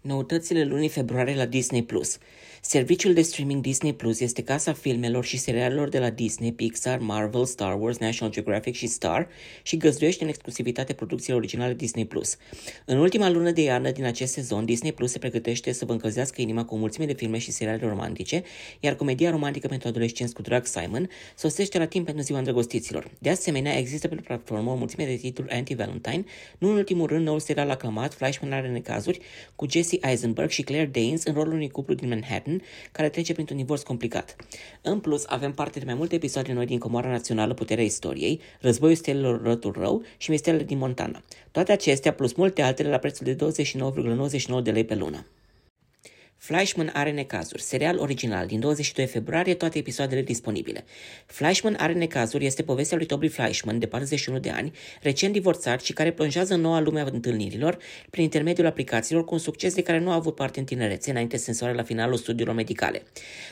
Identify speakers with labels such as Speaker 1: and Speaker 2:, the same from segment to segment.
Speaker 1: Noutățile lunii februarie la Disney+. Plus. Serviciul de streaming Disney Plus este casa filmelor și serialelor de la Disney, Pixar, Marvel, Star Wars, National Geographic și Star și găzduiește în exclusivitate producțiile originale Disney+. Plus. În ultima lună de iarnă din acest sezon, Disney Plus se pregătește să vă încălzească inima cu o mulțime de filme și seriale romantice, iar comedia romantică pentru adolescenți cu drag Simon sosește la timp pentru ziua îndrăgostiților. De asemenea, există pe platformă o mulțime de titluri anti-Valentine, nu în ultimul rând noul serial aclamat, Flashman are necazuri, cu Jesse Jesse Eisenberg și Claire Danes în rolul unui cuplu din Manhattan care trece printr-un divorț complicat. În plus, avem parte de mai multe episoade noi din Comora Națională Puterea Istoriei, Războiul Stelelor Rătul Rău și Misterele din Montana. Toate acestea, plus multe altele, la prețul de 29,99 de lei pe lună. Flashman are necazuri, serial original din 22 februarie, toate episoadele disponibile. Flashman are necazuri este povestea lui Toby Flashman, de 41 de ani, recent divorțat și care plonjează în noua lume a întâlnirilor prin intermediul aplicațiilor cu un succes de care nu a avut parte în tinerețe, înainte sensoare la finalul studiilor medicale.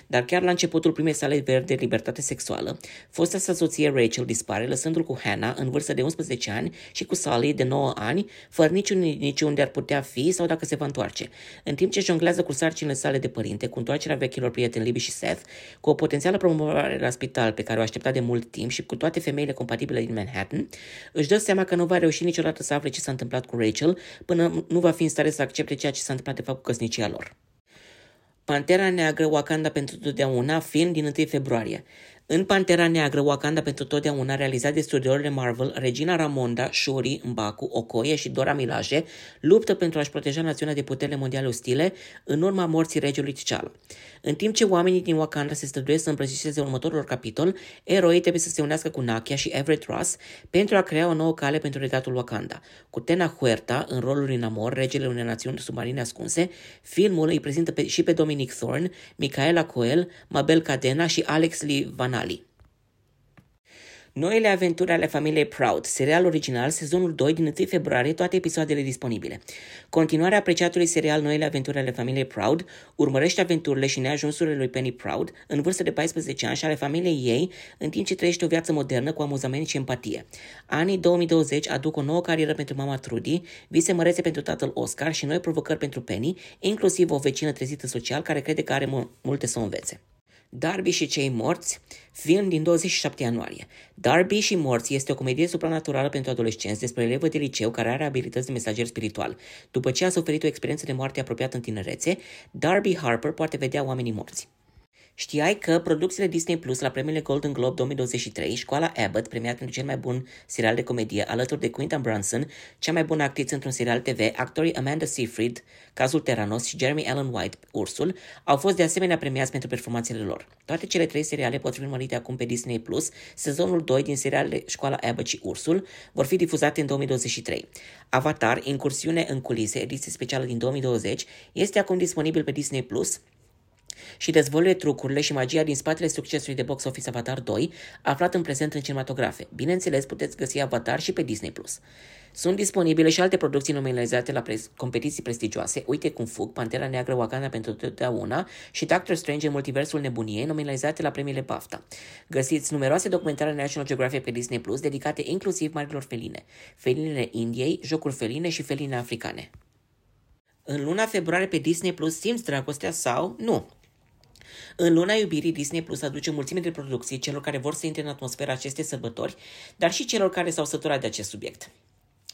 Speaker 1: Dar chiar la începutul primei sale verde de libertate sexuală, fosta sa soție Rachel dispare, lăsându-l cu Hannah în vârstă de 11 ani și cu Sally de 9 ani, fără niciun nici unde ar putea fi sau dacă se va întoarce. În timp ce jonglează cu sarcini sarcinile sale de părinte, cu întoarcerea vechilor prieteni Libby și Seth, cu o potențială promovare la spital pe care o aștepta de mult timp și cu toate femeile compatibile din Manhattan, își dă seama că nu va reuși niciodată să afle ce s-a întâmplat cu Rachel până nu va fi în stare să accepte ceea ce s-a întâmplat de fapt cu căsnicia lor. Pantera Neagră Wakanda pentru totdeauna, film din 1 februarie. În Pantera Neagră, Wakanda pentru totdeauna, realizat de studiourile Marvel, Regina Ramonda, Shuri, Mbaku, Okoye și Dora Milaje luptă pentru a-și proteja națiunea de puterile mondiale ostile în urma morții regiului T'Challa. În timp ce oamenii din Wakanda se străduiesc să îmbrățișeze următorul capitol, eroii trebuie să se unească cu Nakia și Everett Ross pentru a crea o nouă cale pentru regatul Wakanda. Cu Tena Huerta în rolul lui Namor, regele unei națiuni submarine ascunse, filmul îi prezintă pe, și pe Dominic Thorne, Micaela Coel, Mabel Cadena și Alex Lee Van Ali. Noile aventuri ale familiei Proud, serial original, sezonul 2 din 1 februarie, toate episoadele disponibile. Continuarea apreciatului serial Noile aventuri ale familiei Proud urmărește aventurile și neajunsurile lui Penny Proud, în vârstă de 14 ani și ale familiei ei, în timp ce trăiește o viață modernă cu amuzament și empatie. Anii 2020 aduc o nouă carieră pentru mama Trudy, vise mărețe pentru tatăl Oscar și noi provocări pentru Penny, inclusiv o vecină trezită social care crede că are multe să o învețe. Darby și cei morți, film din 27 ianuarie. Darby și morți este o comedie supranaturală pentru adolescenți despre o elevă de liceu care are abilități de mesager spiritual. După ce a suferit o experiență de moarte apropiată în tinerețe, Darby Harper poate vedea oamenii morți. Știai că producțiile Disney Plus la premiile Golden Globe 2023, școala Abbott, premiat pentru cel mai bun serial de comedie, alături de Quinta Brunson, cea mai bună actriță într-un serial TV, actorii Amanda Seyfried, Cazul Terranos și Jeremy Allen White, Ursul, au fost de asemenea premiați pentru performanțele lor. Toate cele trei seriale pot fi urmărite acum pe Disney Plus. Sezonul 2 din serialele Școala Abbott și Ursul vor fi difuzate în 2023. Avatar, Incursiune în culise, ediție specială din 2020, este acum disponibil pe Disney Plus și dezvăluie trucurile și magia din spatele succesului de box office Avatar 2, aflat în prezent în cinematografe. Bineînțeles, puteți găsi Avatar și pe Disney+. Sunt disponibile și alte producții nominalizate la pre- competiții prestigioase, Uite cum fug, Pantera Neagră, Wakanda pentru totdeauna și Doctor Strange în Multiversul Nebuniei, nominalizate la premiile BAFTA. Găsiți numeroase documentare National Geographic pe Disney+, Plus, dedicate inclusiv marilor feline, felinele Indiei, jocuri feline și feline africane. În luna februarie pe Disney Plus simți dragostea sau nu? În luna iubirii, Disney Plus aduce mulțime de producții celor care vor să intre în atmosfera acestei sărbători, dar și celor care s-au săturat de acest subiect.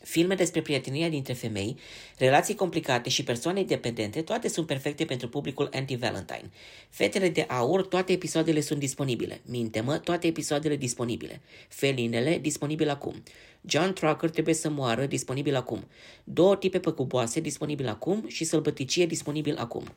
Speaker 1: Filme despre prietenia dintre femei, relații complicate și persoane independente, toate sunt perfecte pentru publicul anti-Valentine. Fetele de aur, toate episoadele sunt disponibile. Minte-mă, toate episoadele disponibile. Felinele, disponibil acum. John Trucker trebuie să moară, disponibil acum. Două tipe păcuboase, disponibil acum și sălbăticie, disponibil acum.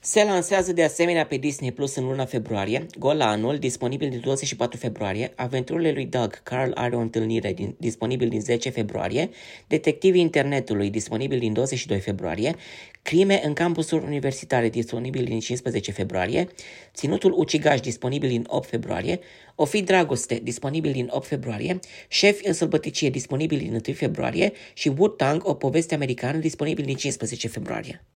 Speaker 1: Se lansează de asemenea pe Disney Plus în luna februarie, Golanul, disponibil din 24 februarie, Aventurile lui Doug, Carl are o întâlnire, din, disponibil din 10 februarie, Detectivii Internetului, disponibil din 22 februarie, Crime în campusuri universitare, disponibil din 15 februarie, Ținutul Ucigaș, disponibil din 8 februarie, O fi dragoste, disponibil din 8 februarie, Șefi în sălbăticie, disponibil din 1 februarie. Și Wu Tang, o poveste americană, disponibil din 15 februarie.